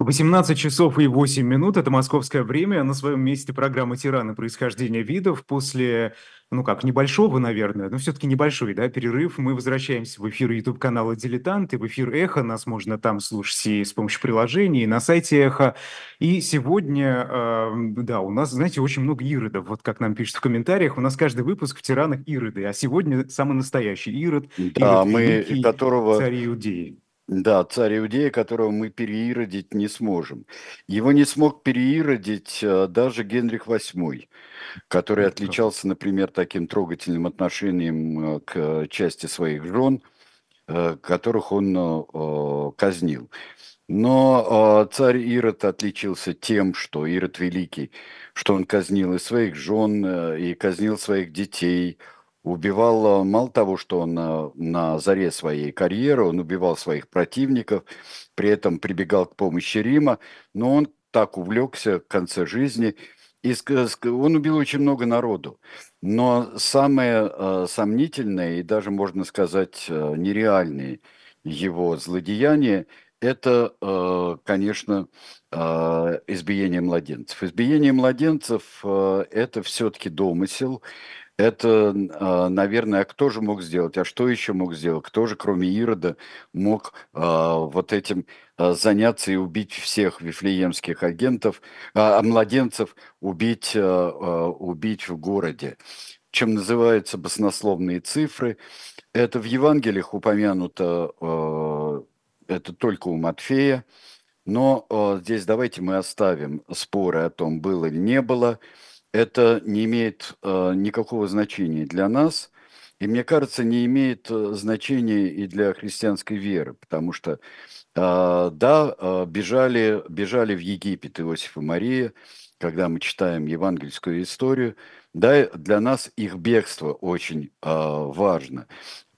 18 часов и 8 минут, это московское время, на своем месте программа «Тираны. Происхождение видов». После, ну как, небольшого, наверное, но все-таки небольшой, да, перерыв, мы возвращаемся в эфир YouTube-канала «Дилетанты», в эфир «Эхо», нас можно там слушать и с помощью приложений, и на сайте «Эхо». И сегодня, э, да, у нас, знаете, очень много иродов, вот как нам пишут в комментариях, у нас каждый выпуск в «Тиранах» ироды, а сегодня самый настоящий ирод, да, ирод мы, великий, которого... царь Иудеи. Да, царь Иудея, которого мы переиродить не сможем. Его не смог переиродить э, даже Генрих VIII, который отличался, например, таким трогательным отношением э, к части своих жен, э, которых он казнил. Но царь Ирод отличился тем, что Ирод Великий, что он казнил и своих жен, и казнил своих детей – убивал, э, мало того, что он на, на заре своей карьеры, он убивал своих противников, при этом прибегал к помощи Рима, но он так увлекся в конце жизни, и он убил очень много народу. Но самое э, сомнительное и даже, можно сказать, э, нереальное его злодеяние – это, э, конечно, э, избиение младенцев. Избиение младенцев э, – это все-таки домысел, это, а, наверное, а кто же мог сделать? А что еще мог сделать? Кто же, кроме Ирода, мог а, вот этим заняться и убить всех вифлеемских агентов, а младенцев убить, убить в городе? Чем называются баснословные цифры. Это в Евангелиях упомянуто, это только у Матфея. Но здесь давайте мы оставим споры о том, было или не было это не имеет э, никакого значения для нас, и мне кажется, не имеет э, значения и для христианской веры, потому что, э, да, бежали, бежали в Египет Иосиф и Мария, когда мы читаем евангельскую историю, да, для нас их бегство очень важно,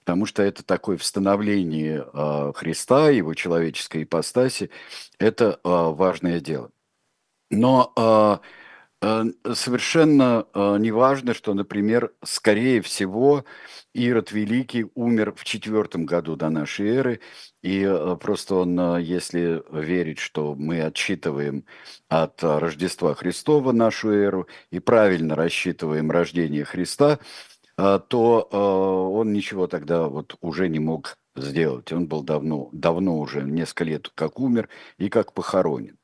потому что это такое восстановление э, Христа, его человеческой ипостаси, это важное дело. Но совершенно э, не важно, что, например, скорее всего, Ирод Великий умер в четвертом году до нашей эры, и э, просто он, если верить, что мы отсчитываем от Рождества Христова нашу эру и правильно рассчитываем рождение Христа, то он ничего тогда вот уже не мог сделать. Он был давно, давно уже, несколько лет как умер и как похоронен.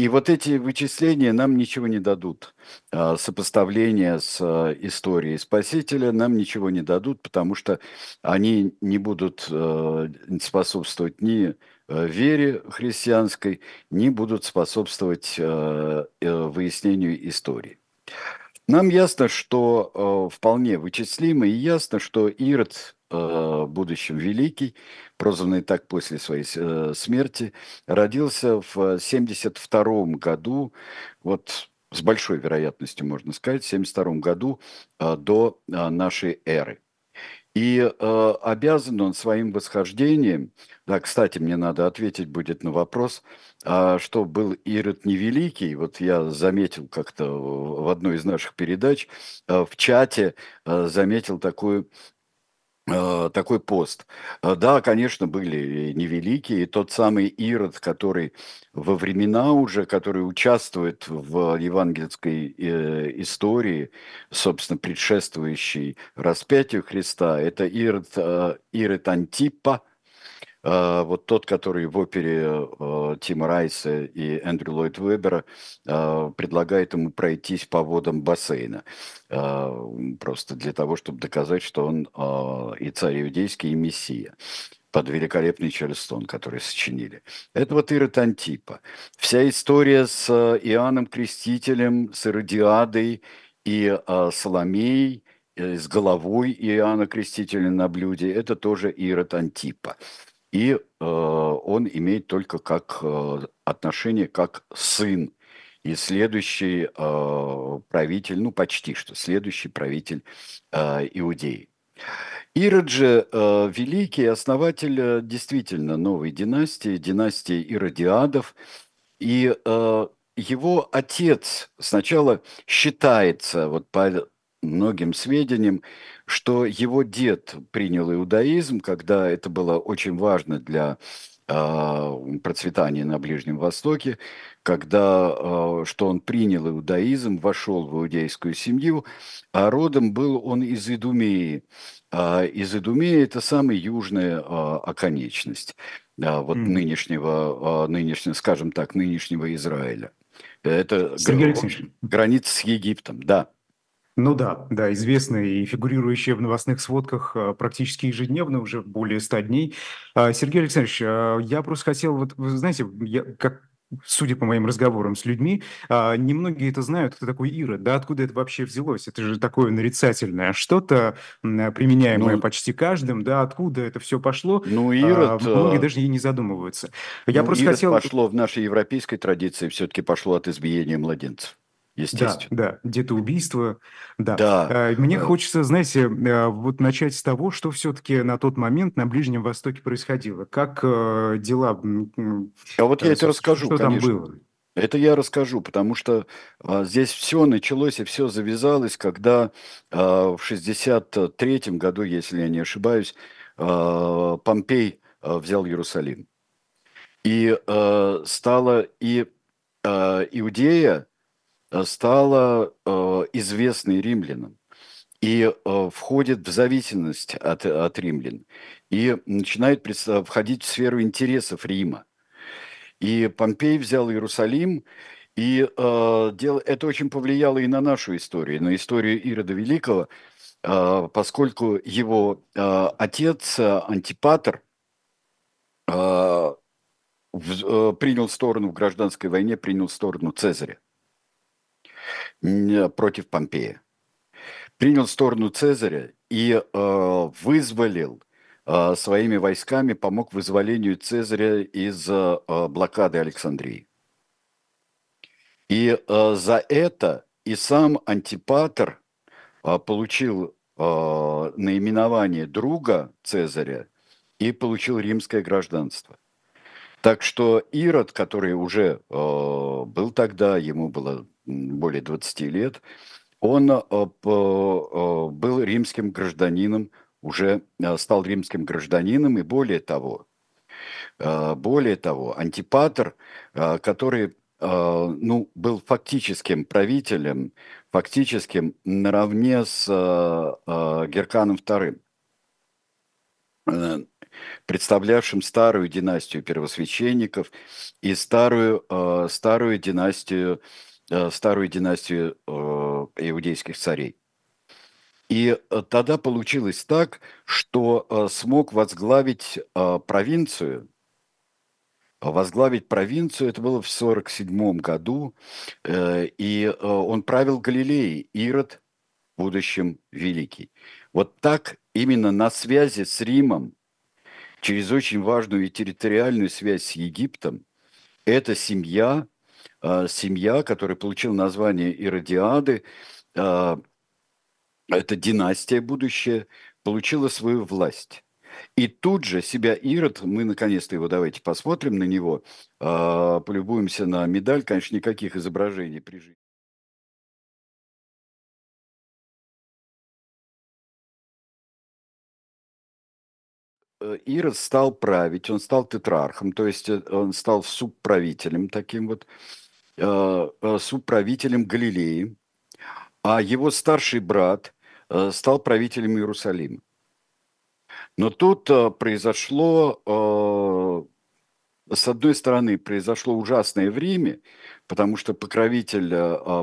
И вот эти вычисления нам ничего не дадут. А, сопоставление с а, историей Спасителя нам ничего не дадут, потому что они не будут а, способствовать ни вере христианской, не будут способствовать э, выяснению истории. Нам ясно, что вполне вычислимо, и ясно, что Ирод в будущем великий, прозванный так после своей э, смерти, родился в 72 году, вот с большой вероятностью можно сказать, в 72 году э, до э, нашей эры. И э, обязан он своим восхождением, да, кстати, мне надо ответить будет на вопрос, а что был Ирод Невеликий, вот я заметил как-то в одной из наших передач, э, в чате э, заметил такую Э, такой пост. Э, да, конечно, были невеликие, тот самый Ирод, который во времена уже, который участвует в евангельской э, истории, собственно, предшествующей распятию Христа, это Ирод, Ирод Антипа, вот тот, который в опере а, Тима Райса и Эндрю Ллойд Вебера а, предлагает ему пройтись по водам бассейна. Просто для того, чтобы доказать, что он и царь иудейский, и мессия под великолепный Чарльстон, который сочинили. Это вот Ирод Антипа. Вся история с Иоанном Крестителем, с Иродиадой и Соломеей, э, с головой Иоанна Крестителя на блюде, это тоже Ирод Антипа и э, он имеет только как э, отношение как сын и следующий э, правитель, ну почти что следующий правитель э, Иудеи. Ирод же э, великий основатель э, действительно новой династии, династии Иродиадов, и э, его отец сначала считается, вот по многим сведениям, что его дед принял иудаизм, когда это было очень важно для процветания на Ближнем Востоке, когда, что он принял иудаизм, вошел в иудейскую семью, а родом был он из Идумеи. Из Идумеи это самая южная оконечность вот mm. нынешнего, нынешнего, скажем так, нынешнего Израиля. Это Сергей граница с Египтом, да. Ну да, да, известная и фигурирующая в новостных сводках а, практически ежедневно, уже более 100 дней. А, Сергей Александрович, а, я просто хотел, вот, вы знаете, я, как судя по моим разговорам с людьми, немногие это знают, кто такой Ира, да, откуда это вообще взялось. Это же такое нарицательное что-то, применяемое ну, почти каждым, да, откуда это все пошло. Ну, Ирод... Многие даже и не задумываются. Я ну, просто Ирод хотел... пошло в нашей европейской традиции, все-таки пошло от избиения младенцев естественно. Да, да, где-то убийство, да. да. А, мне да. хочется, знаете, а, вот начать с того, что все-таки на тот момент на Ближнем Востоке происходило. Как э, дела? А вот я это расскажу, что конечно. там было? Это я расскажу, потому что а, здесь все началось и все завязалось, когда а, в 63 году, если я не ошибаюсь, а, Помпей а, взял Иерусалим. И а, стала и а, Иудея Э, стала э, известной римлянам и э, входит в зависимость от, от римлян и начинает входить в сферу интересов Рима. И Помпей взял Иерусалим, и э, дел, это очень повлияло и на нашу историю, на историю Ирода Великого, э, поскольку его э, отец Антипатр э, э, принял сторону в гражданской войне, принял сторону Цезаря против Помпея. Принял сторону Цезаря и э, вызволил э, своими войсками, помог вызволению Цезаря из э, блокады Александрии. И э, за это и сам Антипатр э, получил э, наименование друга Цезаря и получил римское гражданство. Так что Ирод, который уже э, был тогда, ему было более 20 лет, он э, э, был римским гражданином, уже э, стал римским гражданином, и более того, более того, Антипатр, который ну, был фактическим правителем, фактическим наравне с Герканом II, представлявшим старую династию первосвященников и старую, старую династию старую династию э, иудейских царей. И э, тогда получилось так, что смог возглавить провинцию, возглавить провинцию, это было в 1947 году, и он правил Галилеей, Ирод, будущем великий. Вот так именно на связи с Римом, через очень важную территориальную связь с Египтом, эта семья – семья, которая получила название Иродиады, а, это династия будущая, получила свою власть. И тут же себя Ирод, мы наконец-то его давайте посмотрим на него, а, полюбуемся на медаль, конечно, никаких изображений при жизни. Э, Ирод стал править, он стал тетрархом, то есть э, он стал субправителем таким вот. Э, э, субправителем Галилеи, а его старший брат э, стал правителем Иерусалима. Но тут произошло, с одной стороны, произошло ужасное время, потому что покровитель,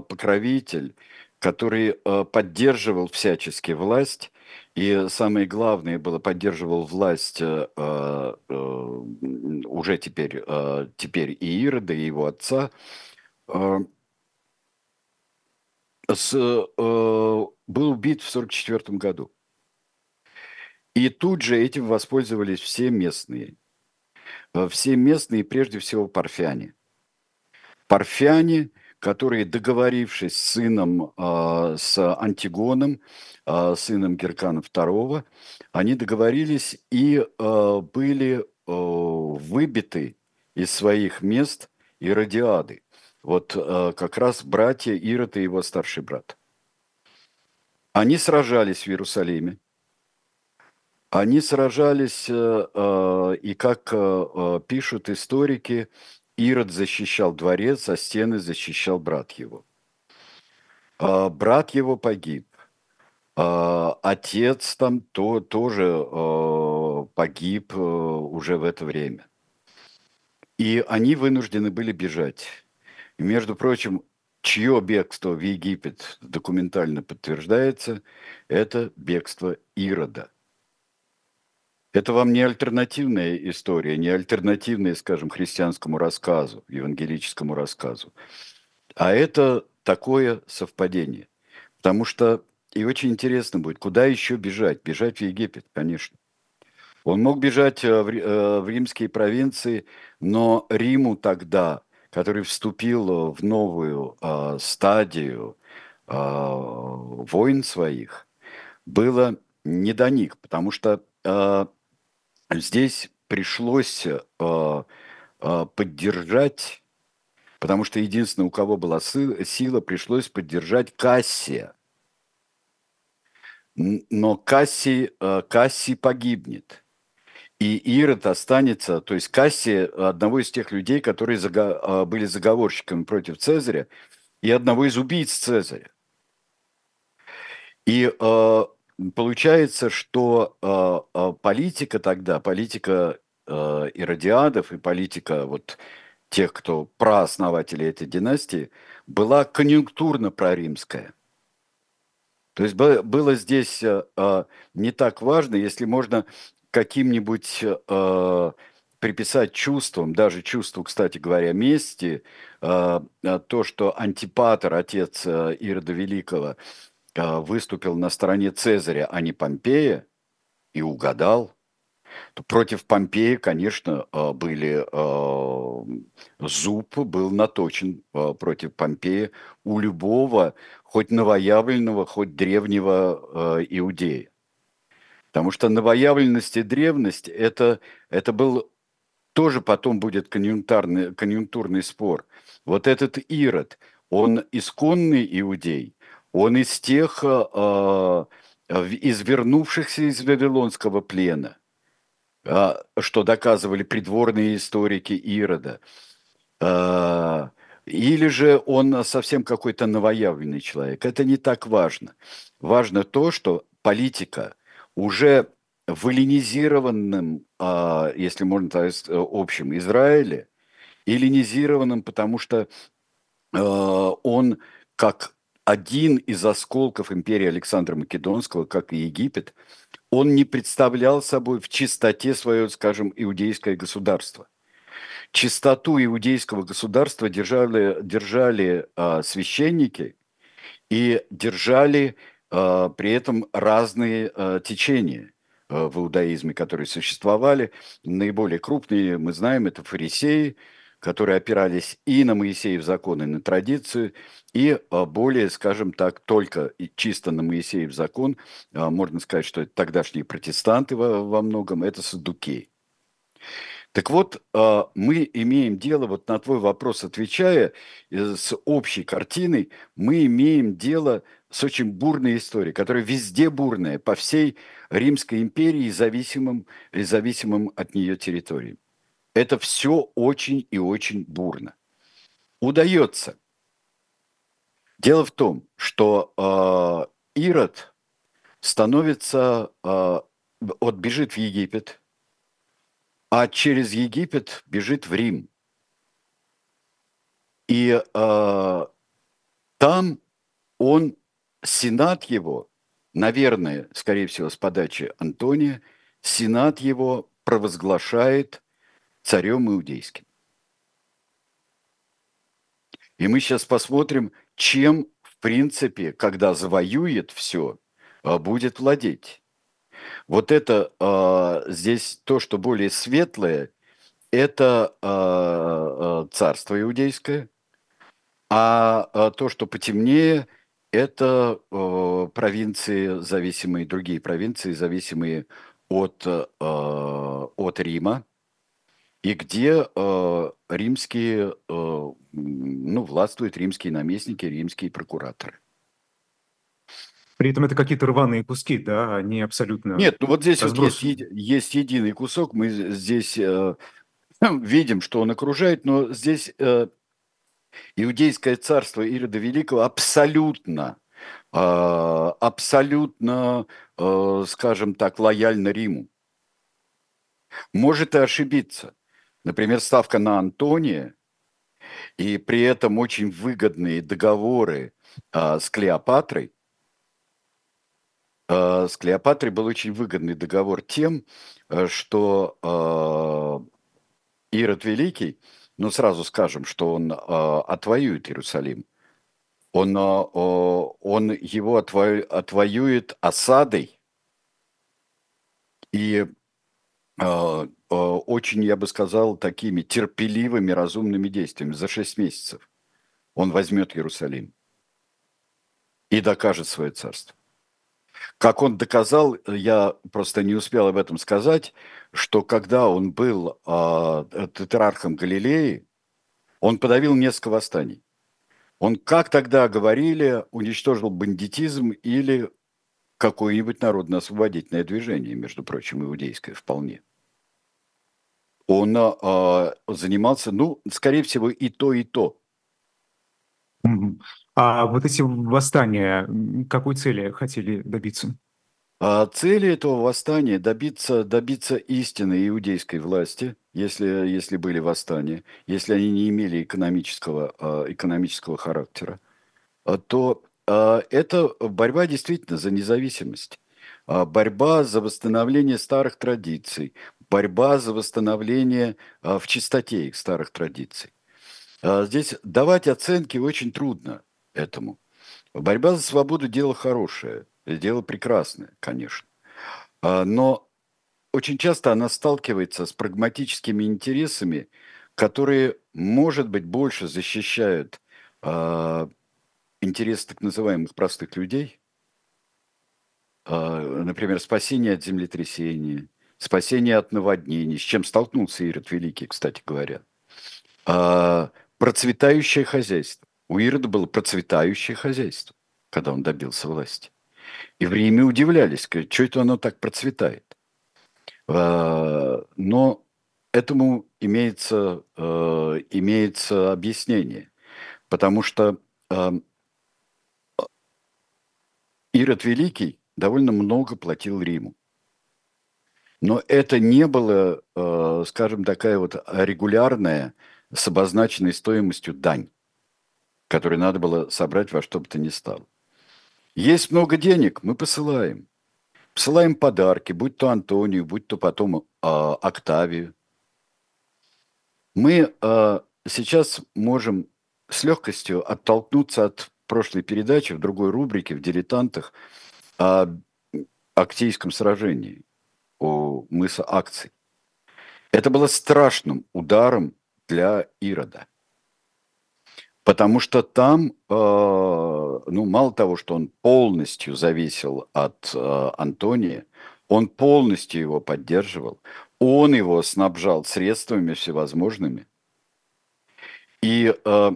покровитель который поддерживал всячески власть, и самое главное было, поддерживал власть уже теперь, теперь и Ирода, и его отца – с, э, был убит в 1944 году. И тут же этим воспользовались все местные. Э, все местные, прежде всего, парфяне. Парфяне, которые, договорившись с сыном, э, с Антигоном, сыном Геркана II, они договорились и были выбиты из своих мест Иродиады. Вот э, как раз братья Ирод и его старший брат. Они сражались в Иерусалиме. Они сражались, э, э, и как пишут историки, Ирод защищал дворец, а стены защищал брат его. А, брат его погиб. А, отец там то, тоже погиб уже в это время. И они вынуждены были бежать. И, между прочим, чье бегство в Египет документально подтверждается, это бегство Ирода – это вам не альтернативная история, не альтернативная, скажем, христианскому рассказу, евангелическому рассказу, а это такое совпадение. Потому что и очень интересно будет, куда еще бежать? Бежать в Египет, конечно. Он мог бежать э, э, в римские провинции, но Риму тогда, который вступил в новую э, стадию э, войн своих, было не до них, потому что э, здесь пришлось э, э, поддержать, потому что единственное, у кого была сила, пришлось поддержать Кассия. Но Кассий, э, Кассий погибнет. И Ирод останется, то есть Кассий одного из тех людей, которые зага, были заговорщиками против Цезаря, и одного из убийц Цезаря. И Получается, что э, э, политика тогда, политика э, иродиадов и политика вот тех, кто прооснователи этой династии, была конъюнктурно проримская. То есть было здесь э, э, не так важно, если можно каким-нибудь э, приписать чувствам, даже чувству, кстати говоря, мести, э, то, что Антипатор, отец э, Ирода Великого, а, выступил на стороне Цезаря, а не Помпея, и угадал, то против Помпея, конечно, а, были а, зуб был наточен против Помпея у любого, хоть новоявленного, хоть древнего иудея. Потому что новоявленность и древность это, это был тоже потом будет конъюнктурный, конъюнктурный спор. Вот этот Ирод, он исконный иудей, он из тех, э, из вернувшихся из Вавилонского плена, э, что доказывали придворные историки Ирода. Э, или же он совсем какой-то новоявленный человек. Это не так важно. Важно то, что политика уже в эллинизированном, э, если можно сказать, общем Израиле, эллинизированном, потому что э, он как один из осколков империи Александра Македонского, как и Египет, он не представлял собой в чистоте свое, скажем, иудейское государство. Чистоту иудейского государства держали, держали а, священники и держали а, при этом разные а, течения а, в иудаизме, которые существовали. Наиболее крупные, мы знаем, это фарисеи, которые опирались и на Моисеев закон, и на традицию, и а, более, скажем так, только чисто на Моисеев закон, а, можно сказать, что это тогдашние протестанты во, во многом, это саддукеи. Так вот, а, мы имеем дело, вот на твой вопрос отвечая, э, с общей картиной, мы имеем дело с очень бурной историей, которая везде бурная, по всей Римской империи и зависимым, и зависимым от нее территориям. Это все очень и очень бурно. Удается. Дело в том, что э, Ирод становится, э, вот бежит в Египет, а через Египет бежит в Рим. И э, там он, сенат его, наверное, скорее всего, с подачи Антония, сенат его провозглашает царем иудейским. И мы сейчас посмотрим, чем, в принципе, когда завоюет все, а, будет владеть. Вот это а, здесь то, что более светлое, это а, царство иудейское, а то, что потемнее, это провинции, зависимые, другие провинции, зависимые от, от Рима, и где э, римские, э, ну, властвуют римские наместники, римские прокураторы. При этом это какие-то рваные куски, да, они абсолютно Нет, ну вот здесь вот есть, есть единый кусок, мы здесь э, видим, что он окружает, но здесь э, иудейское царство Ирода Великого абсолютно, э, абсолютно, э, скажем так, лояльно Риму. Может и ошибиться. Например, ставка на Антония, и при этом очень выгодные договоры э, с Клеопатрой. Э, с Клеопатрой был очень выгодный договор тем, э, что э, Ирод Великий, ну сразу скажем, что он отвоюет Иерусалим. Он, он его отво, отвоюет осадой и очень, я бы сказал, такими терпеливыми, разумными действиями. За шесть месяцев он возьмет Иерусалим и докажет свое царство. Как он доказал, я просто не успел об этом сказать, что когда он был э, тетрархом Галилеи, он подавил несколько восстаний. Он, как тогда говорили, уничтожил бандитизм или какое-нибудь народно-освободительное движение, между прочим, иудейское вполне. Он э, занимался, ну, скорее всего, и то, и то. А вот эти восстания, какой цели хотели добиться? А цели этого восстания добиться, добиться истины иудейской власти, если, если были восстания, если они не имели экономического, а, экономического характера, а, то это борьба действительно за независимость, борьба за восстановление старых традиций, борьба за восстановление в чистоте их старых традиций. Здесь давать оценки очень трудно этому. Борьба за свободу – дело хорошее, дело прекрасное, конечно. Но очень часто она сталкивается с прагматическими интересами, которые, может быть, больше защищают интересы так называемых простых людей, например, спасение от землетрясения, спасение от наводнений, с чем столкнулся Ирод Великий, кстати говоря, процветающее хозяйство. У Ирода было процветающее хозяйство, когда он добился власти. И в Риме удивлялись, что это оно так процветает. Но этому имеется, имеется объяснение, потому что Ирод Великий довольно много платил Риму. Но это не было, скажем, такая вот регулярная с обозначенной стоимостью дань, которую надо было собрать во что бы то ни стало. Есть много денег, мы посылаем. Посылаем подарки, будь то Антонию, будь то потом э, Октавию. Мы э, сейчас можем с легкостью оттолкнуться от прошлой передачи в другой рубрике, в «Дилетантах», о Актийском сражении, у мыса Акций. Это было страшным ударом для Ирода. Потому что там, э, ну, мало того, что он полностью зависел от э, Антония, он полностью его поддерживал, он его снабжал средствами всевозможными. И, э,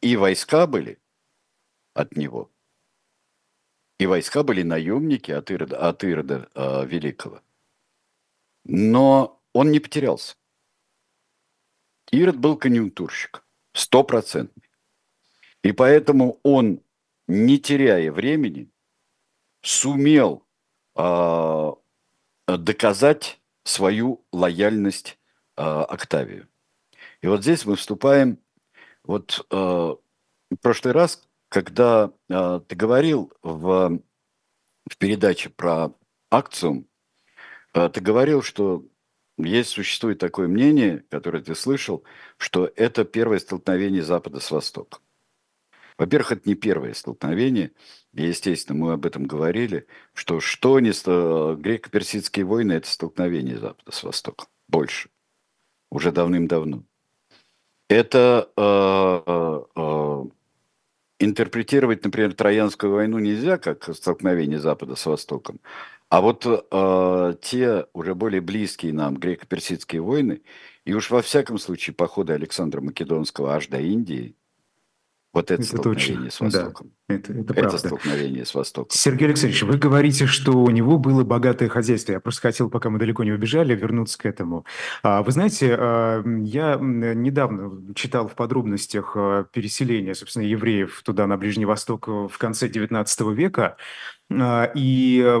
и войска были от него. И войска были наемники от Ирода, от Ирода Великого. Но он не потерялся. Ирод был конъюнктурщик, стопроцентный. И поэтому он, не теряя времени, сумел э, доказать свою лояльность э, Октавию. И вот здесь мы вступаем, вот э, в прошлый раз, когда э, ты говорил в, в передаче про акцию, э, ты говорил, что есть, существует такое мнение, которое ты слышал, что это первое столкновение Запада с Востоком. Во-первых, это не первое столкновение. И, естественно, мы об этом говорили, что что не греко-персидские войны – это столкновение Запада с Востоком. Больше. Уже давным-давно. Это э, э, интерпретировать, например, Троянскую войну нельзя как столкновение Запада с Востоком, а вот э, те уже более близкие нам греко-персидские войны, и уж во всяком случае походы Александра Македонского аж до Индии, Вот это, это столкновение точно. с Востоком. Да, это, это, это столкновение с Востоком. Сергей Алексеевич, вы говорите, что у него было богатое хозяйство. Я просто хотел, пока мы далеко не убежали, вернуться к этому. А, вы знаете, а, я недавно читал в подробностях а, переселения, собственно, евреев туда, на Ближний Восток, в конце XIX века. И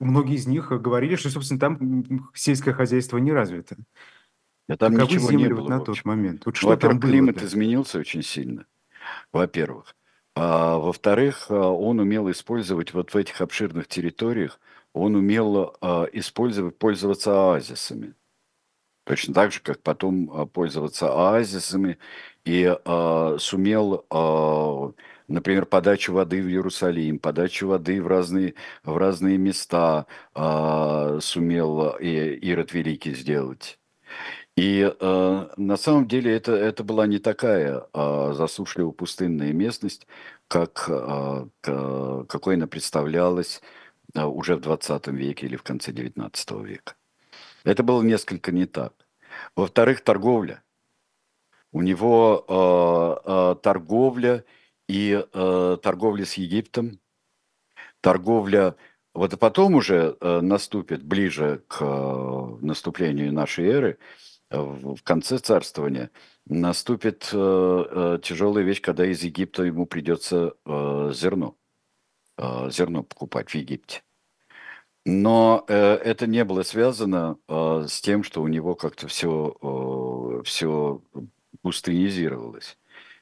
многие из них говорили, что, собственно, там сельское хозяйство не развито. Да там Каковы ничего не было. на тот момент? Вот что Во-первых, было, климат да? изменился очень сильно, во-первых. А, во-вторых, а, он умел использовать вот в этих обширных территориях, он умел а, использовать, пользоваться оазисами. Точно так же, как потом а, пользоваться оазисами и а, сумел, а, например, подачу воды в Иерусалим, подачу воды в разные, в разные места а, сумел Ирод Великий сделать. И э, на самом деле это, это была не такая э, засушливо-пустынная местность, как, э, к, какой она представлялась э, уже в 20 веке или в конце 19 века. Это было несколько не так. Во-вторых, торговля. У него э, э, торговля и э, торговля с Египтом, торговля вот и потом уже э, наступит ближе к э, наступлению нашей эры, в конце царствования наступит э, э, тяжелая вещь, когда из Египта ему придется э, зерно, зерно покупать в Египте. Но это не было связано с тем, что у него как-то все, все пустынизировалось.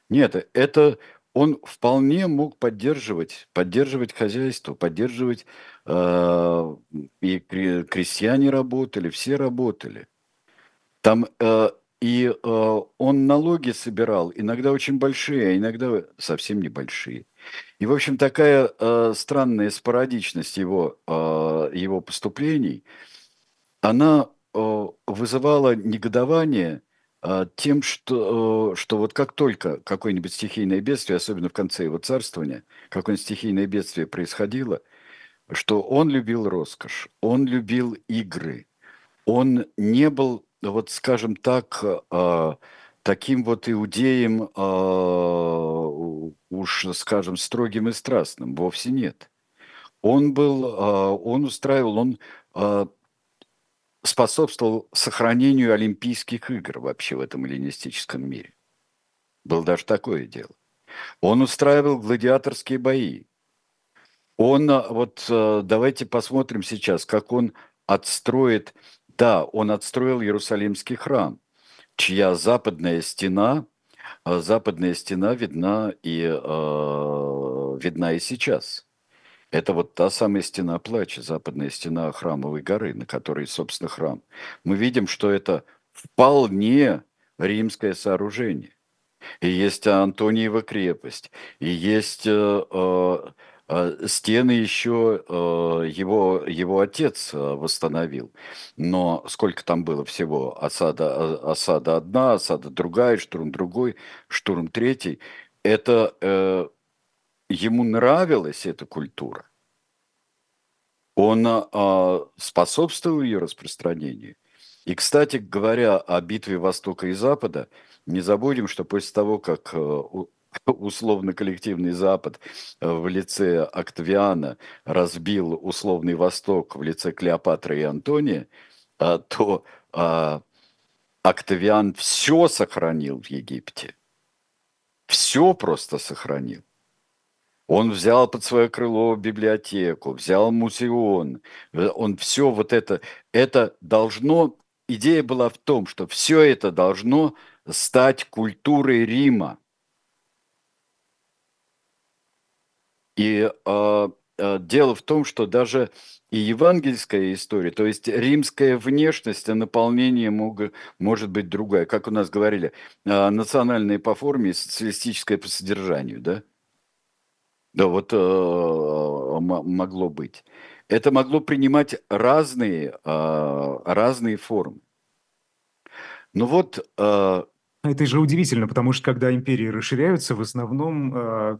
Нет, это он вполне мог поддерживать, поддерживать хозяйство, поддерживать, и крестьяне работали, все работали. Там э, и э, он налоги собирал, иногда очень большие, а иногда совсем небольшие. И, в общем, такая э, странная спорадичность его, э, его поступлений, она э, вызывала негодование э, тем, что, э, что вот как только какое-нибудь стихийное бедствие, особенно в конце его царствования, какое-нибудь стихийное бедствие происходило, что он любил роскошь, он любил игры, он не был вот, скажем так, а, таким вот иудеем, а, уж, скажем, строгим и страстным, вовсе нет. Он был, а, он устраивал, он способствовал сохранению Олимпийских игр вообще в этом эллинистическом мире. Было даже такое дело. Он устраивал гладиаторские бои. Он, вот давайте посмотрим сейчас, как он отстроит да, он отстроил Иерусалимский храм, чья западная стена, э, западная стена видна и, э, видна и сейчас. Это вот та самая стена плача, западная стена храмовой горы, на которой, собственно, храм. Мы видим, что это вполне римское сооружение. И есть Антониева крепость, и есть э, а, стены еще а, его, его отец а, восстановил. Но сколько там было всего? Осада, осада одна, осада другая, штурм другой, штурм третий. Это э, ему нравилась эта культура. Он способствовал ее распространению. И, кстати говоря, о битве Востока и Запада, не забудем, что после того, как э, условно-коллективный Запад э, в лице Октавиана разбил условный Восток в лице Клеопатры и Антония, а, то а, Октавиан все сохранил в Египте. Все просто сохранил. Он взял под свое крыло библиотеку, взял музеон. Э, он все вот это, это должно, идея была в том, что все это должно стать культурой Рима. И э, э, дело в том, что даже и евангельская история, то есть римская внешность, а наполнение мог, может быть другая. Как у нас говорили, э, национальное по форме и социалистическое по содержанию, да? Да, вот э, могло быть. Это могло принимать разные, э, разные формы. Ну вот... Э, это же удивительно, потому что когда империи расширяются, в основном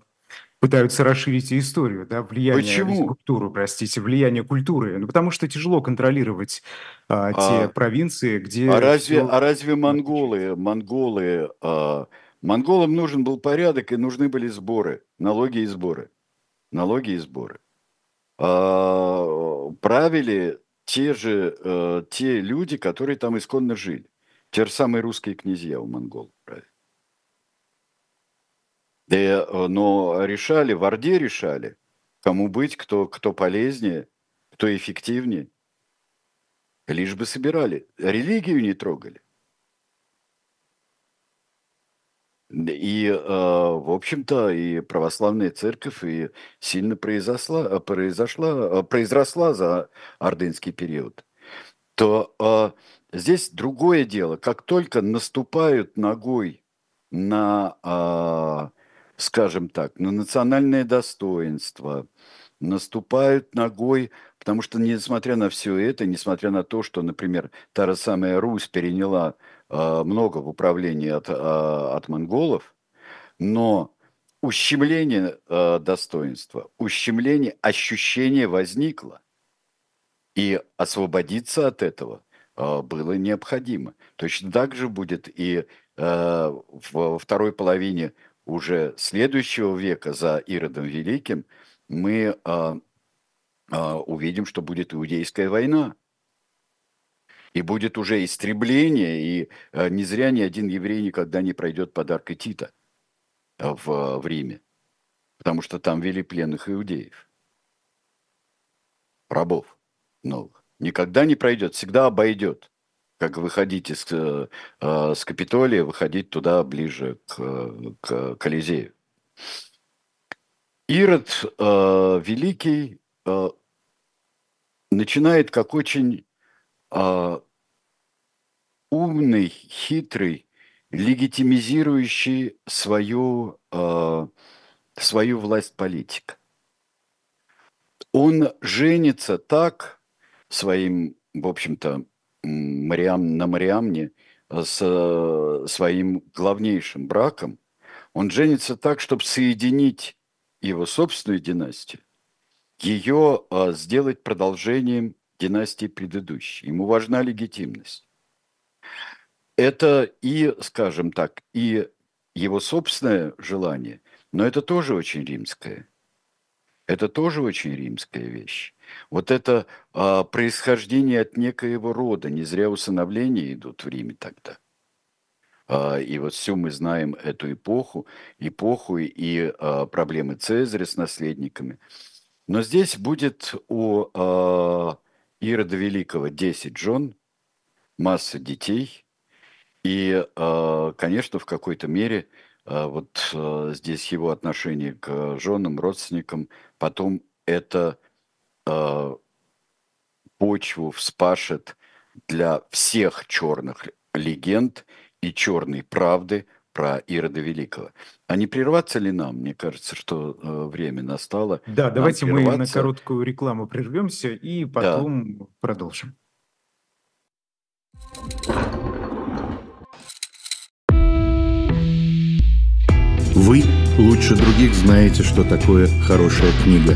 пытаются расширить историю, да, влияние Почему? культуру, простите, влияние культуры. Ну, потому что тяжело контролировать а, те а, провинции, где... А разве, все... а разве монголы, монголы а, Монголам нужен был порядок и нужны были сборы, налоги и сборы. Налоги и сборы. А, правили те же, э, те люди, которые там исконно жили. Те же самые русские князья у монголов. Да, э, но решали, в Орде решали, кому быть, кто, кто полезнее, кто эффективнее. Лишь бы собирали. Религию не трогали. И, э, в общем-то, и православная церковь и сильно произошла, произошла, произросла за ордынский период. То э, здесь другое дело. Как только наступают ногой на, скажем так, на национальное достоинство, наступают ногой, потому что несмотря на все это, несмотря на то, что, например, та же самая Русь переняла э, много в управлении от, э, от монголов, но ущемление э, достоинства, ущемление ощущения возникло. И освободиться от этого э, было необходимо. Точно так же будет и э, во второй половине уже следующего века за Иродом Великим – мы а, а, увидим, что будет иудейская война. И будет уже истребление, и а, не зря ни один еврей никогда не пройдет подарка Тита в, в Риме, потому что там вели пленных иудеев, рабов новых. Никогда не пройдет, всегда обойдет. Как выходить из, э, с Капитолия, выходить туда ближе к, к Колизею. Ирод э, Великий э, начинает как очень э, умный, хитрый, легитимизирующий свою, э, свою власть политик. Он женится так своим, в общем-то, Мариам, на Мариамне с своим главнейшим браком, он женится так, чтобы соединить его собственную династию, ее а, сделать продолжением династии предыдущей. Ему важна легитимность. Это и, скажем так, и его собственное желание, но это тоже очень римское. Это тоже очень римская вещь. Вот это а, происхождение от некоего рода, не зря усыновления идут в Риме тогда – а, и вот всю мы знаем эту эпоху, эпоху и а, проблемы Цезаря с наследниками. Но здесь будет у а, Ирода Великого 10 жен, масса детей. И, конечно, в какой-то мере вот здесь его отношение к женам, родственникам, потом это почву вспашет для всех черных легенд и черной правды про Ирода Великого. А не прерваться ли нам? Мне кажется, что э, время настало. Да, нам давайте прерваться. мы на короткую рекламу прервемся и потом да. продолжим. Вы лучше других знаете, что такое хорошая книга.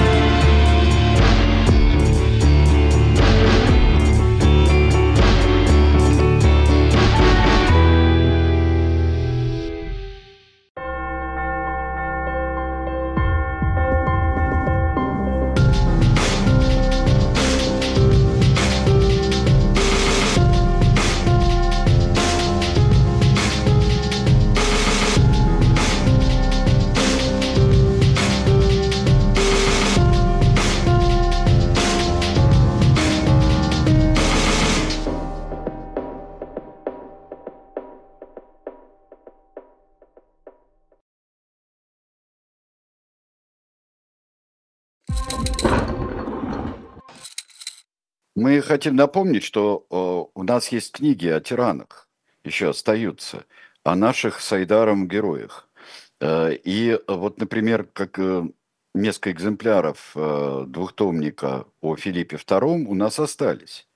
Мы хотим напомнить, что э, у нас есть книги о тиранах, еще остаются, о наших с Айдаром героях. Э, и вот, например, как э, несколько экземпляров двухтомника о Филиппе II у нас остались.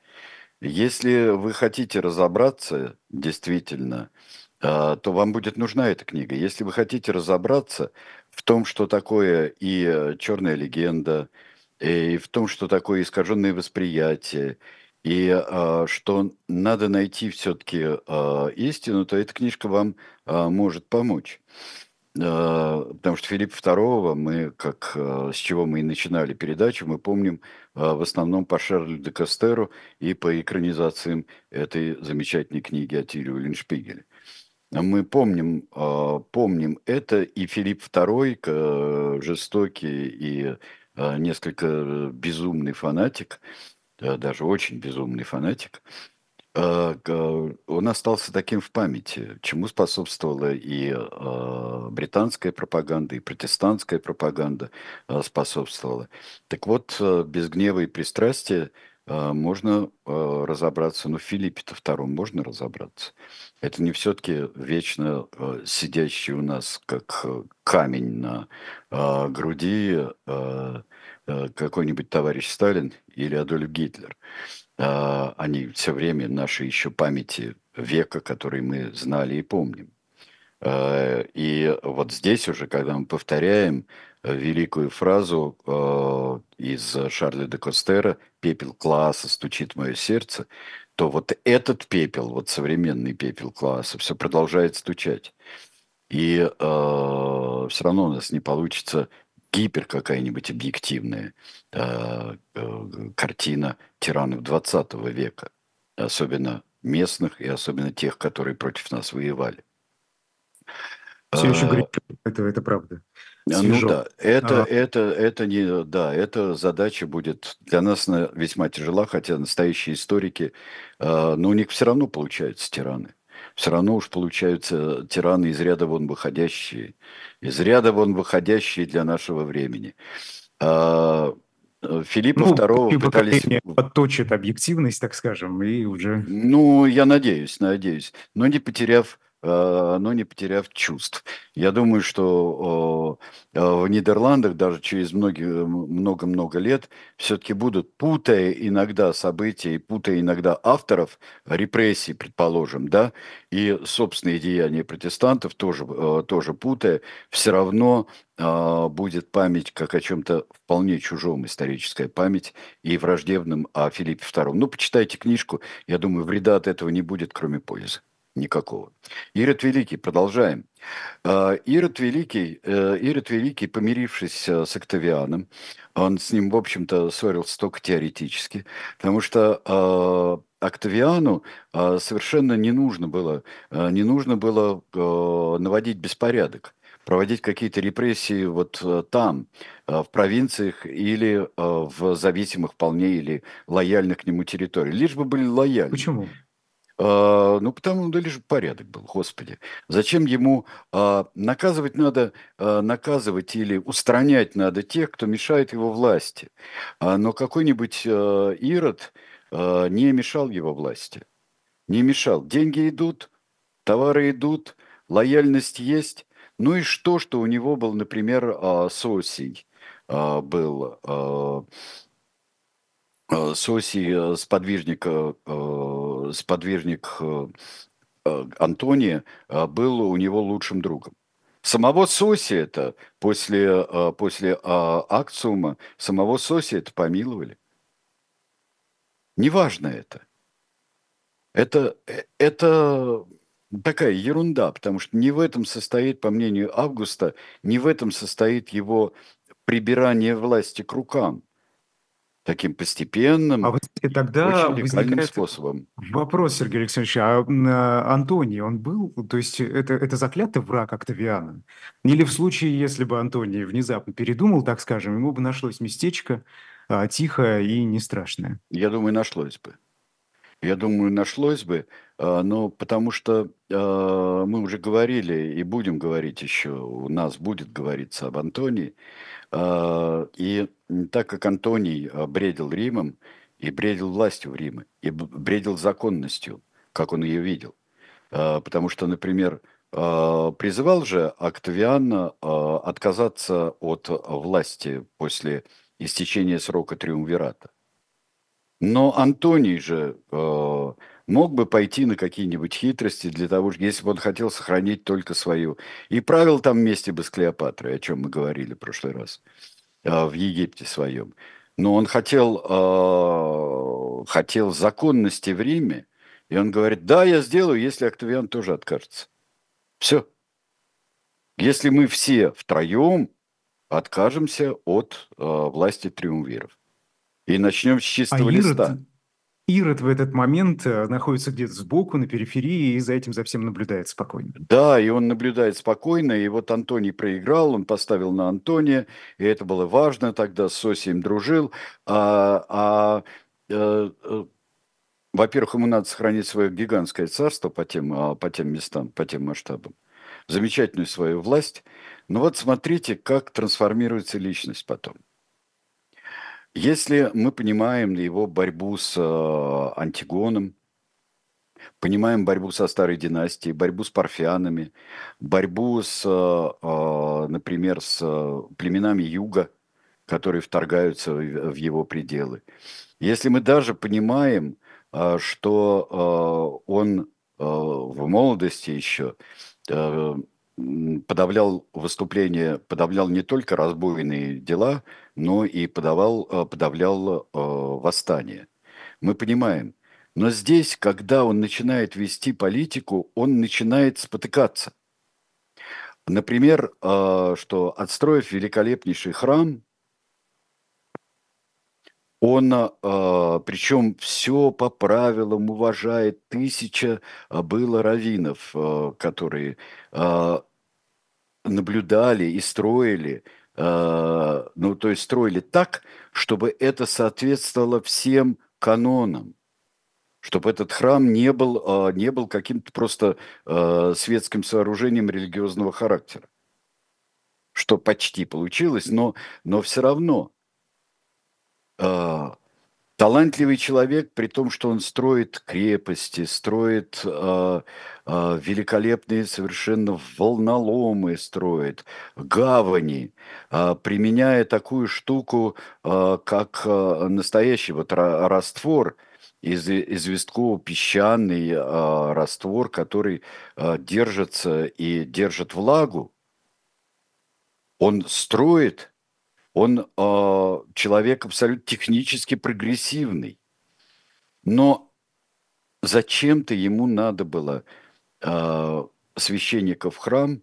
Если вы хотите разобраться действительно, то вам будет нужна эта книга. Если вы хотите разобраться в том, что такое и черная легенда, и в том, что такое искаженное восприятие, и а, что надо найти все-таки а, истину, то эта книжка вам а, может помочь. А, потому что Филипп II, мы, как а, с чего мы и начинали передачу, мы помним а, в основном по Шарлю де Кастеру и по экранизациям этой замечательной книги о Тире Уллиншпигеле. Мы помним, помним это, и Филипп II, жестокий и несколько безумный фанатик – даже очень безумный фанатик, а, он остался таким в памяти, чему способствовала и британская пропаганда, и протестантская пропаганда способствовала. Так вот, без гнева и пристрастия можно разобраться, ну, в Филиппе-то втором можно разобраться. Это не все-таки вечно сидящий у нас как камень на груди какой-нибудь товарищ Сталин или Адольф Гитлер. А, они все время наши еще памяти века, который мы знали и помним. А, и вот здесь уже, когда мы повторяем великую фразу э, из Шарля де Костера «Пепел класса стучит мое сердце», то вот этот пепел, вот современный пепел класса, все продолжает стучать. И э, все равно у нас не получится гипер какая-нибудь объективная э, э, картина тиранов 20 века, особенно местных и особенно тех, которые против нас воевали. Все еще говорит, это, это правда. Свежо. Ну да, это, а. это, это не, да, эта задача будет для нас весьма тяжела, хотя настоящие историки, э, но у них все равно получаются тираны все равно уж получаются тираны из ряда вон выходящие, из ряда вон выходящие для нашего времени. А, э, Филиппа ну, II пытались... Подточит объективность, так скажем, и уже... Ну, я надеюсь, надеюсь. Но не потеряв но не потеряв чувств. Я думаю, что э, в Нидерландах даже через много-много лет все-таки будут, путая иногда события и путая иногда авторов репрессий, предположим, да, и собственные деяния протестантов тоже, э, тоже путая, все равно будет память как о чем-то вполне чужом, историческая память и враждебном о Филиппе II. Ну, почитайте книжку, я думаю, вреда от этого не будет, кроме пользы никакого. Ирод Великий, продолжаем. А, Ирод Великий, э, Ирод Великий, помирившись э, с Октавианом, он с ним, в общем-то, ссорился только теоретически, потому что а, Октавиану а, совершенно не нужно было, не нужно было наводить беспорядок проводить какие-то репрессии вот э, там, в провинциях или в зависимых вполне или лояльных к нему территориях. Лишь бы были лояльны. Почему? А, ну, потому да лишь порядок был, господи. Зачем ему а, наказывать надо, а, наказывать или устранять надо тех, кто мешает его власти. А, но какой-нибудь а, Ирод а, не мешал его власти. Не мешал. Деньги идут, товары идут, лояльность есть. Ну и что, что у него был, например, а, Сосий а, был... А, Соси, э, сподвижник, э, сподвижник Антония, был у него лучшим другом. Самого Соси это после, после акциума, самого Соси это помиловали. Неважно это. Это, это такая ерунда, потому что не в этом состоит, по мнению Августа, не в этом состоит его прибирание власти к рукам таким постепенным, а вот и тогда очень возникает способом. Вопрос, Сергей Александрович, а, а Антоний, он был, то есть это, это заклятый враг Октавиана? Или в случае, если бы Антоний внезапно передумал, так скажем, ему бы нашлось местечко а, тихое и не страшное? Я думаю, нашлось бы. Я думаю, нашлось бы, а, но потому что а, мы уже говорили и будем говорить еще, у нас будет говориться об Антонии, а, и так как Антоний бредил Римом, и бредил властью в Риме, и бредил законностью, как он ее видел. Потому что, например, призывал же Октавиан отказаться от власти после истечения срока триумвирата. Но Антоний же э, мог бы пойти на какие-нибудь хитрости для того, если бы он хотел сохранить только свою. И правил там вместе бы с Клеопатрой, о чем мы говорили в прошлый раз, э, в Египте своем. Но он хотел, э, хотел законности в Риме, и он говорит, да, я сделаю, если Октавиан тоже откажется. Все. Если мы все втроем откажемся от э, власти триумвиров и начнем с чистого а листа. Ирод в этот момент э, находится где-то сбоку, на периферии, и за этим за всем наблюдает спокойно. Да, и он наблюдает спокойно, и вот Антоний проиграл, он поставил на Антония, и это было важно, тогда с Осием дружил, а, а э, во-первых, ему надо сохранить свое гигантское царство по тем, а, по тем местам, по тем масштабам, замечательную свою власть. Но вот смотрите, как трансформируется личность потом. Если мы понимаем его борьбу с э, Антигоном, понимаем борьбу со старой династией, борьбу с парфянами, борьбу с, э, например, с племенами юга, которые вторгаются в его пределы. Если мы даже понимаем, э, что он в молодости еще подавлял выступления, подавлял не только разбойные дела, но и подавал, э, подавлял э, восстание. Мы понимаем. Но здесь, когда он начинает вести политику, он начинает спотыкаться. Например, э, что отстроив великолепнейший храм, он, причем все по правилам уважает, тысяча было раввинов, которые наблюдали и строили, ну, то есть строили так, чтобы это соответствовало всем канонам, чтобы этот храм не был, не был каким-то просто светским сооружением религиозного характера. Что почти получилось, но, но все равно талантливый человек, при том, что он строит крепости, строит э, э, великолепные совершенно волноломы, строит гавани, э, применяя такую штуку, э, как э, настоящий вот раствор, из, известково-песчаный э, раствор, который э, держится и держит влагу. Он строит он э, человек абсолютно технически прогрессивный. Но зачем-то ему надо было э, священников в храм.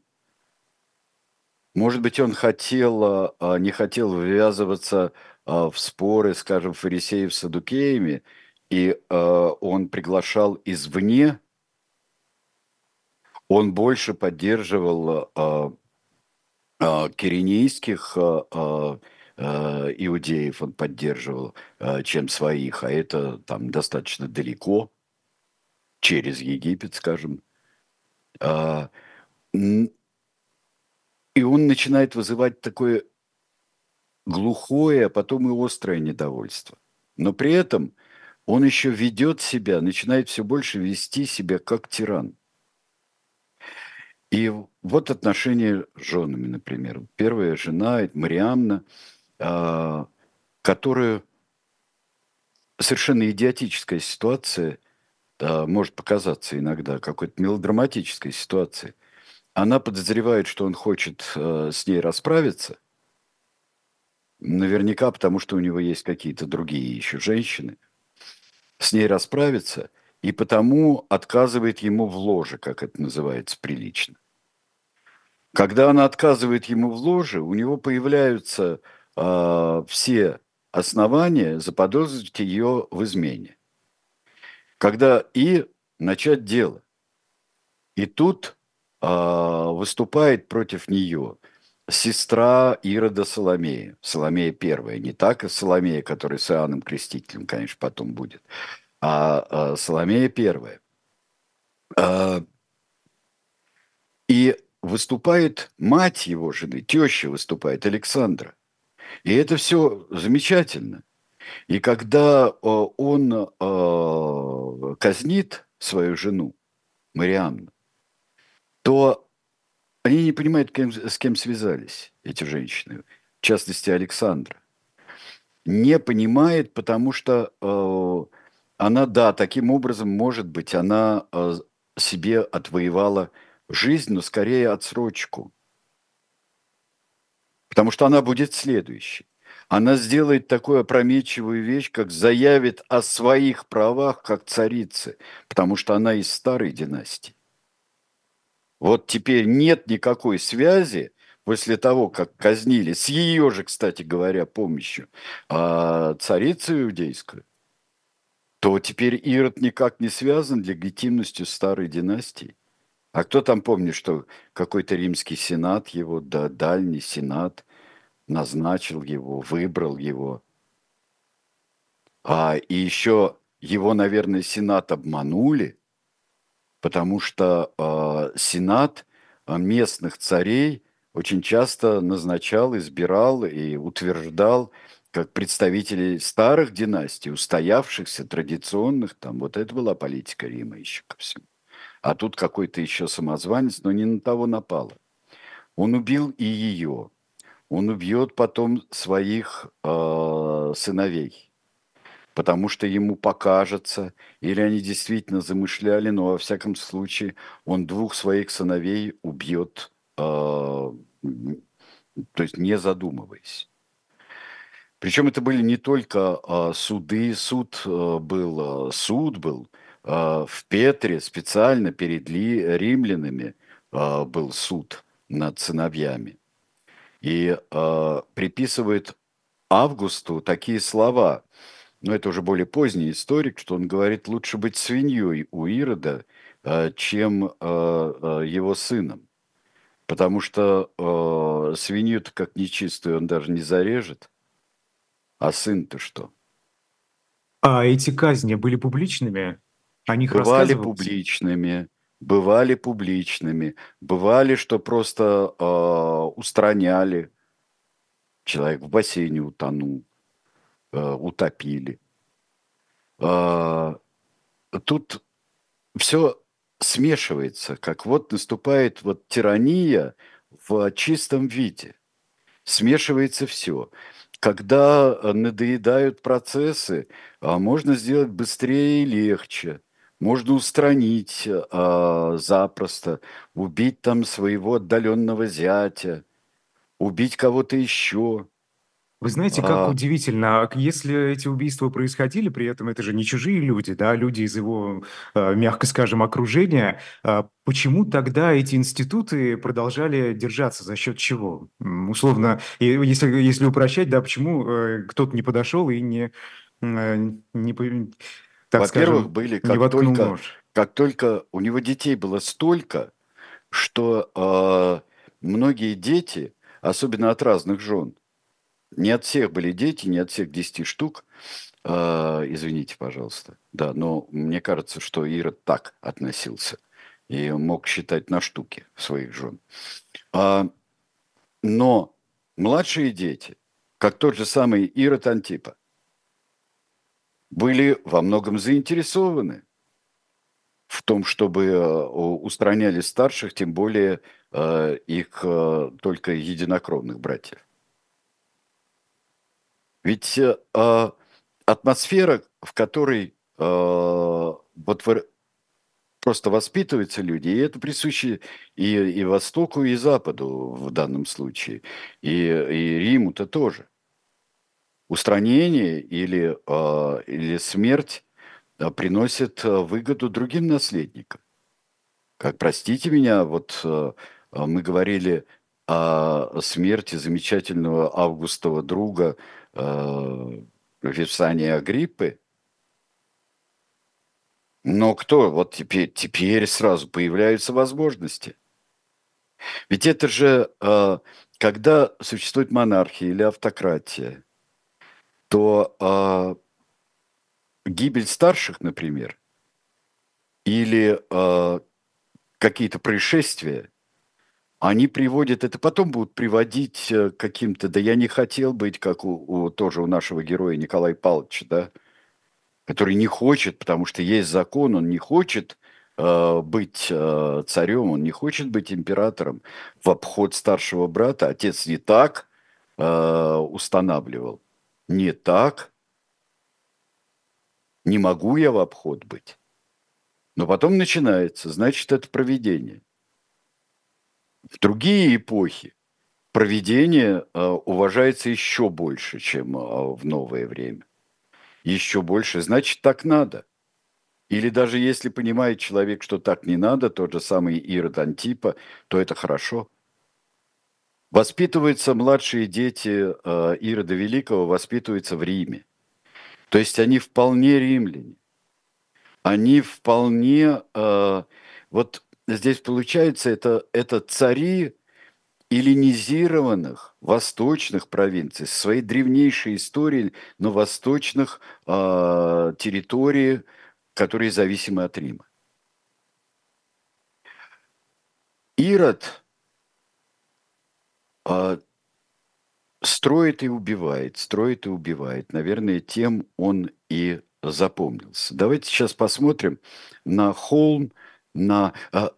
Может быть, он хотел, э, не хотел ввязываться э, в споры, скажем, фарисеев с садукеями, и э, он приглашал извне. Он больше поддерживал э, а, киренейских а, а, иудеев он поддерживал, чем своих, а это там достаточно далеко, через Египет, скажем. И он начинает вызывать такое глухое, а потом и острое недовольство. Но при этом он еще ведет себя, начинает все больше вести себя как тиран. И вот отношения с женами, например. Первая жена, Мариамна, а, которая совершенно идиотическая ситуация, может показаться иногда какой-то мелодраматической ситуацией. Она подозревает, что он хочет а, с ней расправиться, наверняка потому, что у него есть какие-то другие еще женщины, с ней расправиться, и потому отказывает ему в ложе, как это называется прилично. Когда она отказывает ему в ложе, у него появляются э, все основания заподозрить ее в измене. Когда и начать дело. И тут э, выступает против нее сестра Ирода Соломея, Соломея первая, не так, а Соломея, который с Иоанном Крестителем, конечно, потом будет, а, а Соломея первая. А, и выступает мать его жены, теща выступает, Александра. И это все замечательно. И когда э, он казнит свою жену, Марианну, то они не понимают, с кем связались эти женщины, в частности Александра. не понимает, потому что она, да, таким образом, может быть, она э, себе отвоевала жизнь, но скорее отсрочку. Потому что она будет следующей. Она сделает такую опрометчивую вещь, как заявит о своих правах как царицы, потому что она из старой династии. Вот теперь нет никакой связи после того, как казнили, с ее же, кстати говоря, помощью, а, царицу иудейскую, то теперь Ирод никак не связан легитимностью старой династии. А кто там помнит, что какой-то римский сенат его, да, дальний сенат назначил его, выбрал его. А, и еще его, наверное, сенат обманули, потому что э, сенат местных царей очень часто назначал, избирал и утверждал как представителей старых династий, устоявшихся, традиционных, там, вот это была политика Рима еще ко всему. А тут какой-то еще самозванец, но не на того напало. Он убил и ее. Он убьет потом своих э, сыновей, потому что ему покажется, или они действительно замышляли, но во всяком случае он двух своих сыновей убьет, э, то есть не задумываясь. Причем это были не только а, суды, суд а, был, а, суд был а, в Петре специально перед ли, римлянами а, был суд над сыновьями. И а, приписывает Августу такие слова, но это уже более поздний историк, что он говорит, лучше быть свиньей у Ирода, а, чем а, а, его сыном. Потому что э, свинью-то как нечистую он даже не зарежет, а сын-то что? А эти казни были публичными? О них бывали публичными, бывали публичными, бывали, что просто э, устраняли. Человек в бассейне утонул, э, утопили. Э, тут все смешивается, как вот наступает вот тирания в чистом виде. Смешивается все когда э, надоедают процессы, а, можно сделать быстрее и легче. Можно устранить а, запросто, убить там своего отдаленного зятя, убить кого-то еще. Вы знаете, как а... удивительно, если эти убийства происходили, при этом это же не чужие люди, да, люди из его, а, мягко скажем, окружения, а, почему тогда эти институты продолжали держаться, за счет чего? Условно, если, если упрощать, да, почему э, кто-то не подошел и не, э, не так Во-первых, скажем, были, как не только, нож. как только у него детей было столько, что э, многие дети, особенно от разных жен, не от всех были дети, не от всех 10 штук. Э, извините, пожалуйста. Да, но мне кажется, что Ирод так относился. И мог считать на штуки своих жен. А, но младшие дети, как тот же самый Ирод Антипа, были во многом заинтересованы в том, чтобы э, устраняли старших, тем более э, их э, только единокровных братьев. Ведь э, а, атмосфера, в которой э, вот просто воспитываются люди, и это присуще и, и Востоку, и Западу в данном случае, и, и Риму-то тоже. Устранение или, э, или смерть приносит выгоду другим наследникам. Как, простите меня, вот э, мы говорили о смерти замечательного августова друга – э, Вирсания Агриппы. Но кто? Вот теперь, теперь сразу появляются возможности. Ведь это же, э, когда существует монархия или автократия, то э, гибель старших, например, или э, какие-то происшествия, они приводят, это потом будут приводить э, каким-то, да я не хотел быть, как у, у тоже у нашего героя Николая Павловича, да, который не хочет, потому что есть закон, он не хочет э, быть э, царем, он не хочет быть императором в обход старшего брата. Отец не так э, устанавливал. не так, не могу я в обход быть. Но потом начинается, значит, это проведение. В другие эпохи проведение э, уважается еще больше, чем э, в новое время. Еще больше, значит, так надо. Или даже если понимает человек, что так не надо, тот же самый Ирод Антипа, то это хорошо. Воспитываются младшие дети э, Ирода Великого, воспитываются в Риме. То есть они вполне римляне. Они вполне... Вот здесь получается, это, это цари эллинизированных восточных провинций, своей древнейшей историей, но восточных э, территорий, которые зависимы от Рима. Ирод э, строит и убивает, строит и убивает. Наверное, тем он и запомнился. Давайте сейчас посмотрим на холм, на... Э,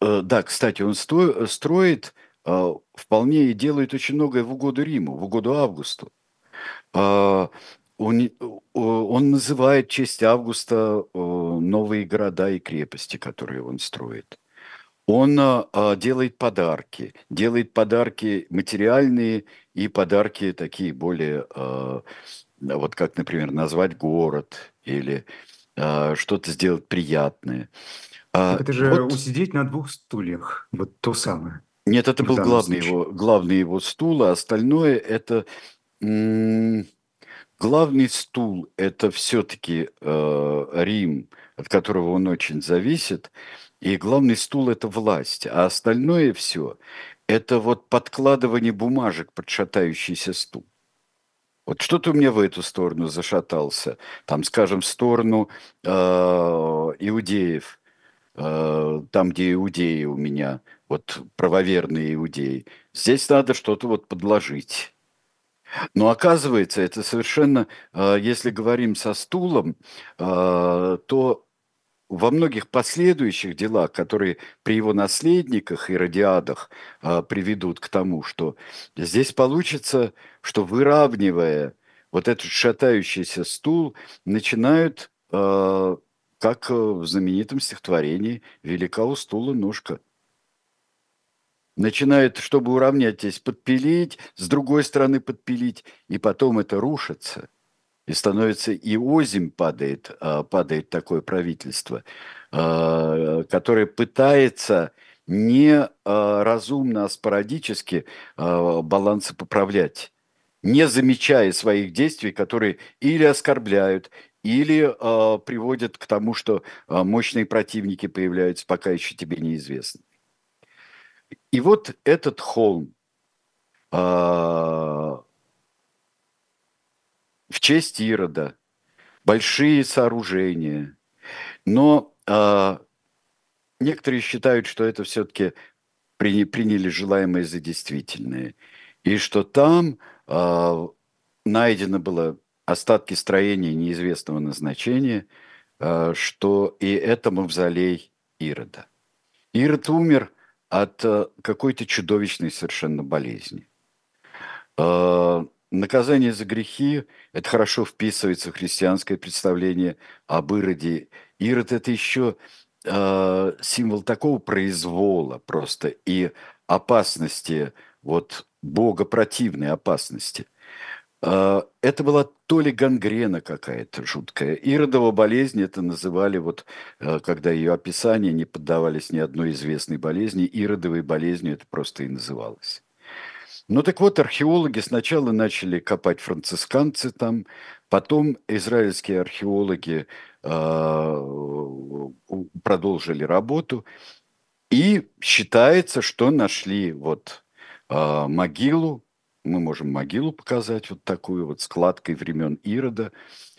э, да, кстати, он строит э, вполне и делает очень многое в угоду Риму, в угоду Августу. Э, он, он называет в честь Августа новые города и крепости, которые он строит. Он а, делает подарки, делает подарки материальные и подарки такие более, а, вот как, например, назвать город или а, что-то сделать приятное. Так это же вот, усидеть на двух стульях, вот то самое. Нет, это был главный его, главный его стул, а остальное это... М- Главный стул – это все-таки э, Рим, от которого он очень зависит, и главный стул – это власть, а остальное все – это вот подкладывание бумажек под шатающийся стул. Вот что-то у меня в эту сторону зашатался, там, скажем, в сторону э, иудеев, там, где иудеи у меня, вот правоверные иудеи. Здесь надо что-то вот подложить. Но оказывается, это совершенно, а, если говорим со стулом, а, то во многих последующих делах, которые при его наследниках и радиадах приведут к тому, что здесь получится, что выравнивая вот этот шатающийся стул, начинают, как в знаменитом стихотворении «Велика у стула ножка» начинают, чтобы уравнять здесь, подпилить, с другой стороны подпилить, и потом это рушится. И становится, и озим падает, а, падает такое правительство, а, которое пытается не а, разумно, а спорадически балансы поправлять, не замечая своих действий, которые или оскорбляют, или э, приводят к тому, что э, мощные противники появляются, пока еще тебе неизвестно. И вот этот холм а, в честь Ирода, большие сооружения, но а, некоторые считают, что это все-таки приняли, желаемое за действительное, и что там а, найдено было остатки строения неизвестного назначения, а, что и это мавзолей Ирода. Ирод умер – от э, какой-то чудовищной совершенно болезни. Э, наказание за грехи – это хорошо вписывается в христианское представление об Ироде. Ирод – это еще э, символ такого произвола просто и опасности, вот Бога противной опасности – это была то ли гангрена какая-то жуткая. Иродова болезнь это называли, вот э, когда ее описания не поддавались ни одной известной болезни, иродовой болезнью это просто и называлось. Ну так вот, археологи сначала начали копать францисканцы там, потом израильские археологи э, продолжили работу, и считается, что нашли вот могилу мы можем могилу показать, вот такую вот складкой времен Ирода,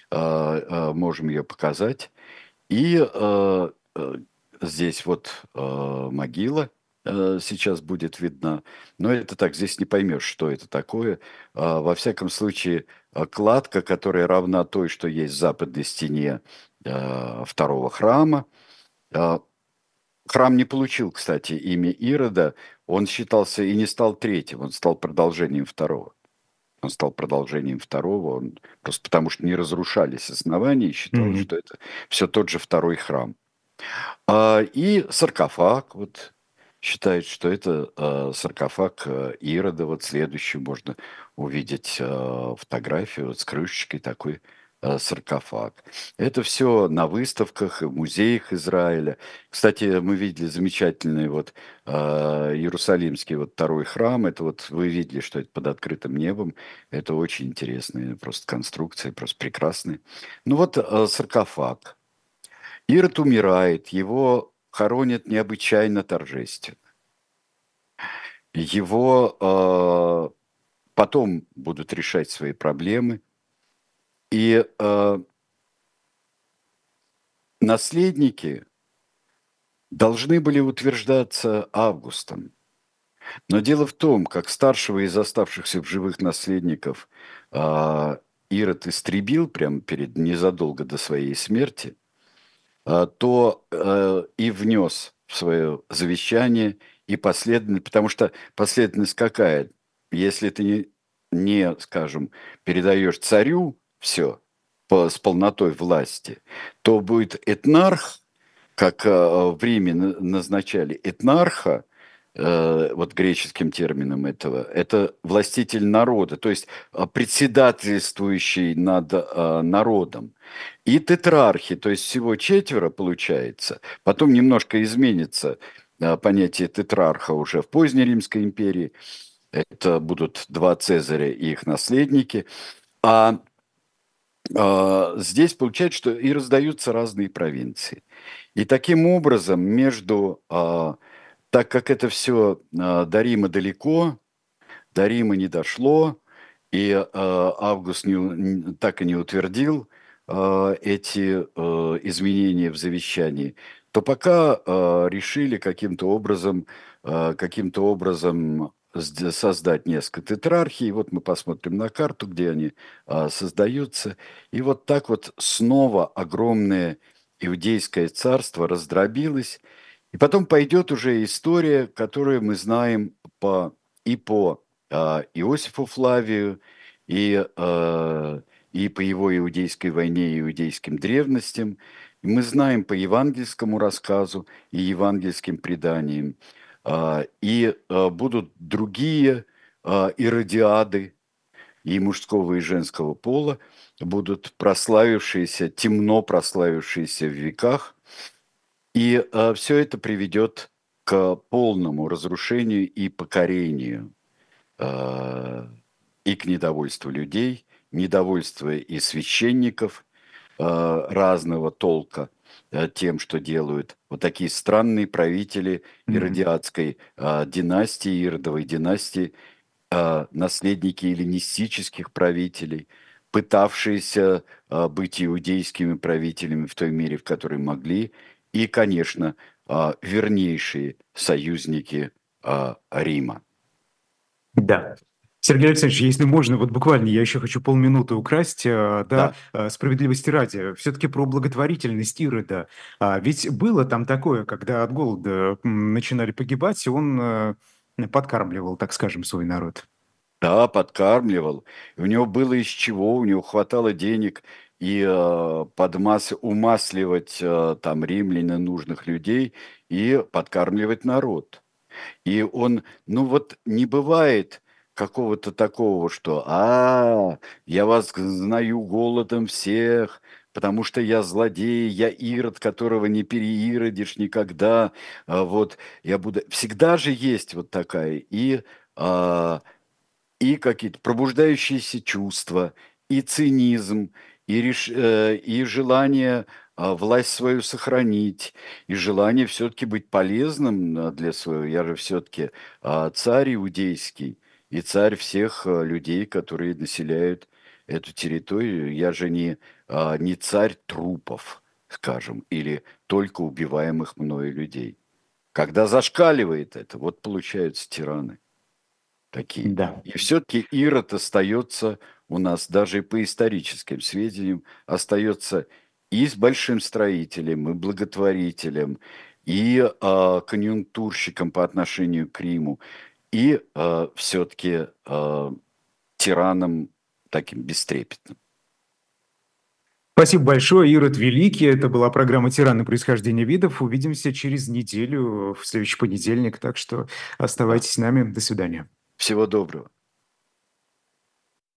а, а, можем ее показать. И а, здесь вот могила сейчас будет видна. Но это так, здесь не поймешь, что это такое. Во всяком случае, кладка, которая равна той, что есть в западной стене второго храма. Храм не получил, кстати, имя Ирода, он считался и не стал третьим, он стал продолжением второго. Он стал продолжением второго, он просто потому что не разрушались основания, и считалось, Мгм. что это все тот же второй храм. А, и саркофаг, вот считает, что это э, саркофаг э, Ирода. Вот следующий можно увидеть э, фотографию вот с крышечкой такой саркофаг. Это все на выставках и в музеях Израиля. Кстати, мы видели замечательный вот э, Иерусалимский вот второй храм. Это вот вы видели, что это под открытым небом. Это очень интересные просто конструкции, просто прекрасные. Ну вот э, саркофаг. Ирод умирает, его хоронят необычайно торжественно. Его э, потом будут решать свои проблемы. И э, наследники должны были утверждаться Августом. Но дело в том, как старшего из оставшихся в живых наследников э, Ирод истребил прямо перед незадолго до своей смерти, э, то э, и внес в свое завещание и последовательность, потому что последовательность какая? Если ты не, не скажем, передаешь царю все по, с полнотой власти, то будет этнарх, как э, в Риме на- назначали этнарха, э, вот греческим термином этого, это властитель народа, то есть э, председательствующий над народом. И тетрархи, то есть всего четверо получается. Потом немножко изменится понятие тетрарха уже в поздней Римской империи. Это будут два Цезаря и их наследники. А, здесь получается, что и раздаются разные провинции. И таким образом между, а, так как это все до Рима далеко, до Рима не дошло, и а, Август не, так и не утвердил а, эти а, изменения в завещании, то пока а, решили каким-то образом, а, каким-то образом создать несколько тетрархий. Вот мы посмотрим на карту, где они а, создаются. И вот так вот снова огромное иудейское царство раздробилось. И потом пойдет уже история, которую мы знаем по, и по а, Иосифу Флавию, и, а, и по его иудейской войне и иудейским древностям. И мы знаем по евангельскому рассказу и евангельским преданиям. А, И а, будут другие а, иродиады, и мужского, и женского пола будут прославившиеся, темно прославившиеся в веках. И все это приведет к полному разрушению и покорению и к недовольству людей, недовольству и священников разного толка тем, что делают вот такие странные правители иродиадской э, династии, иродовой династии, э, наследники эллинистических правителей, пытавшиеся э, быть иудейскими правителями в той мере, в которой могли, и, конечно, э, вернейшие союзники э, Рима. Да. Сергей Александрович, если можно, вот буквально я еще хочу полминуты украсть, э, да, Да. э, справедливости ради, все-таки про благотворительность Ирода. А, Ведь было там такое, когда от голода начинали погибать, и он э, подкармливал, так скажем, свой народ. Да, подкармливал. У него было из чего, у него хватало денег и э, подмас... умасливать э, там римлян и нужных людей и подкармливать народ. И он, ну вот не бывает какого-то такого, что «А, я вас знаю голодом всех, потому что я злодей, я ирод, которого не переиродишь никогда, а вот я буду...» Всегда же есть вот такая и... а, и какие-то пробуждающиеся чувства, и цинизм, и, реш... э, и желание а, власть свою сохранить, и желание все-таки быть полезным а, для своего. Я же все-таки царь иудейский, и царь всех а, людей, которые населяют эту территорию. Я же не, а, не царь трупов, скажем, или только убиваемых мною людей. Когда зашкаливает это, вот получаются тираны такие. Да. И все-таки Ирод остается у нас, даже и по историческим сведениям, остается и с большим строителем, и благотворителем, и а, конъюнктурщиком по отношению к Риму, и а, все-таки а, тираном таким бестрепетным. Спасибо большое, Ирод Великий. Это была программа «Тираны происхождения видов». Увидимся через неделю, в следующий понедельник. Так что оставайтесь с нами. До свидания. Всего доброго.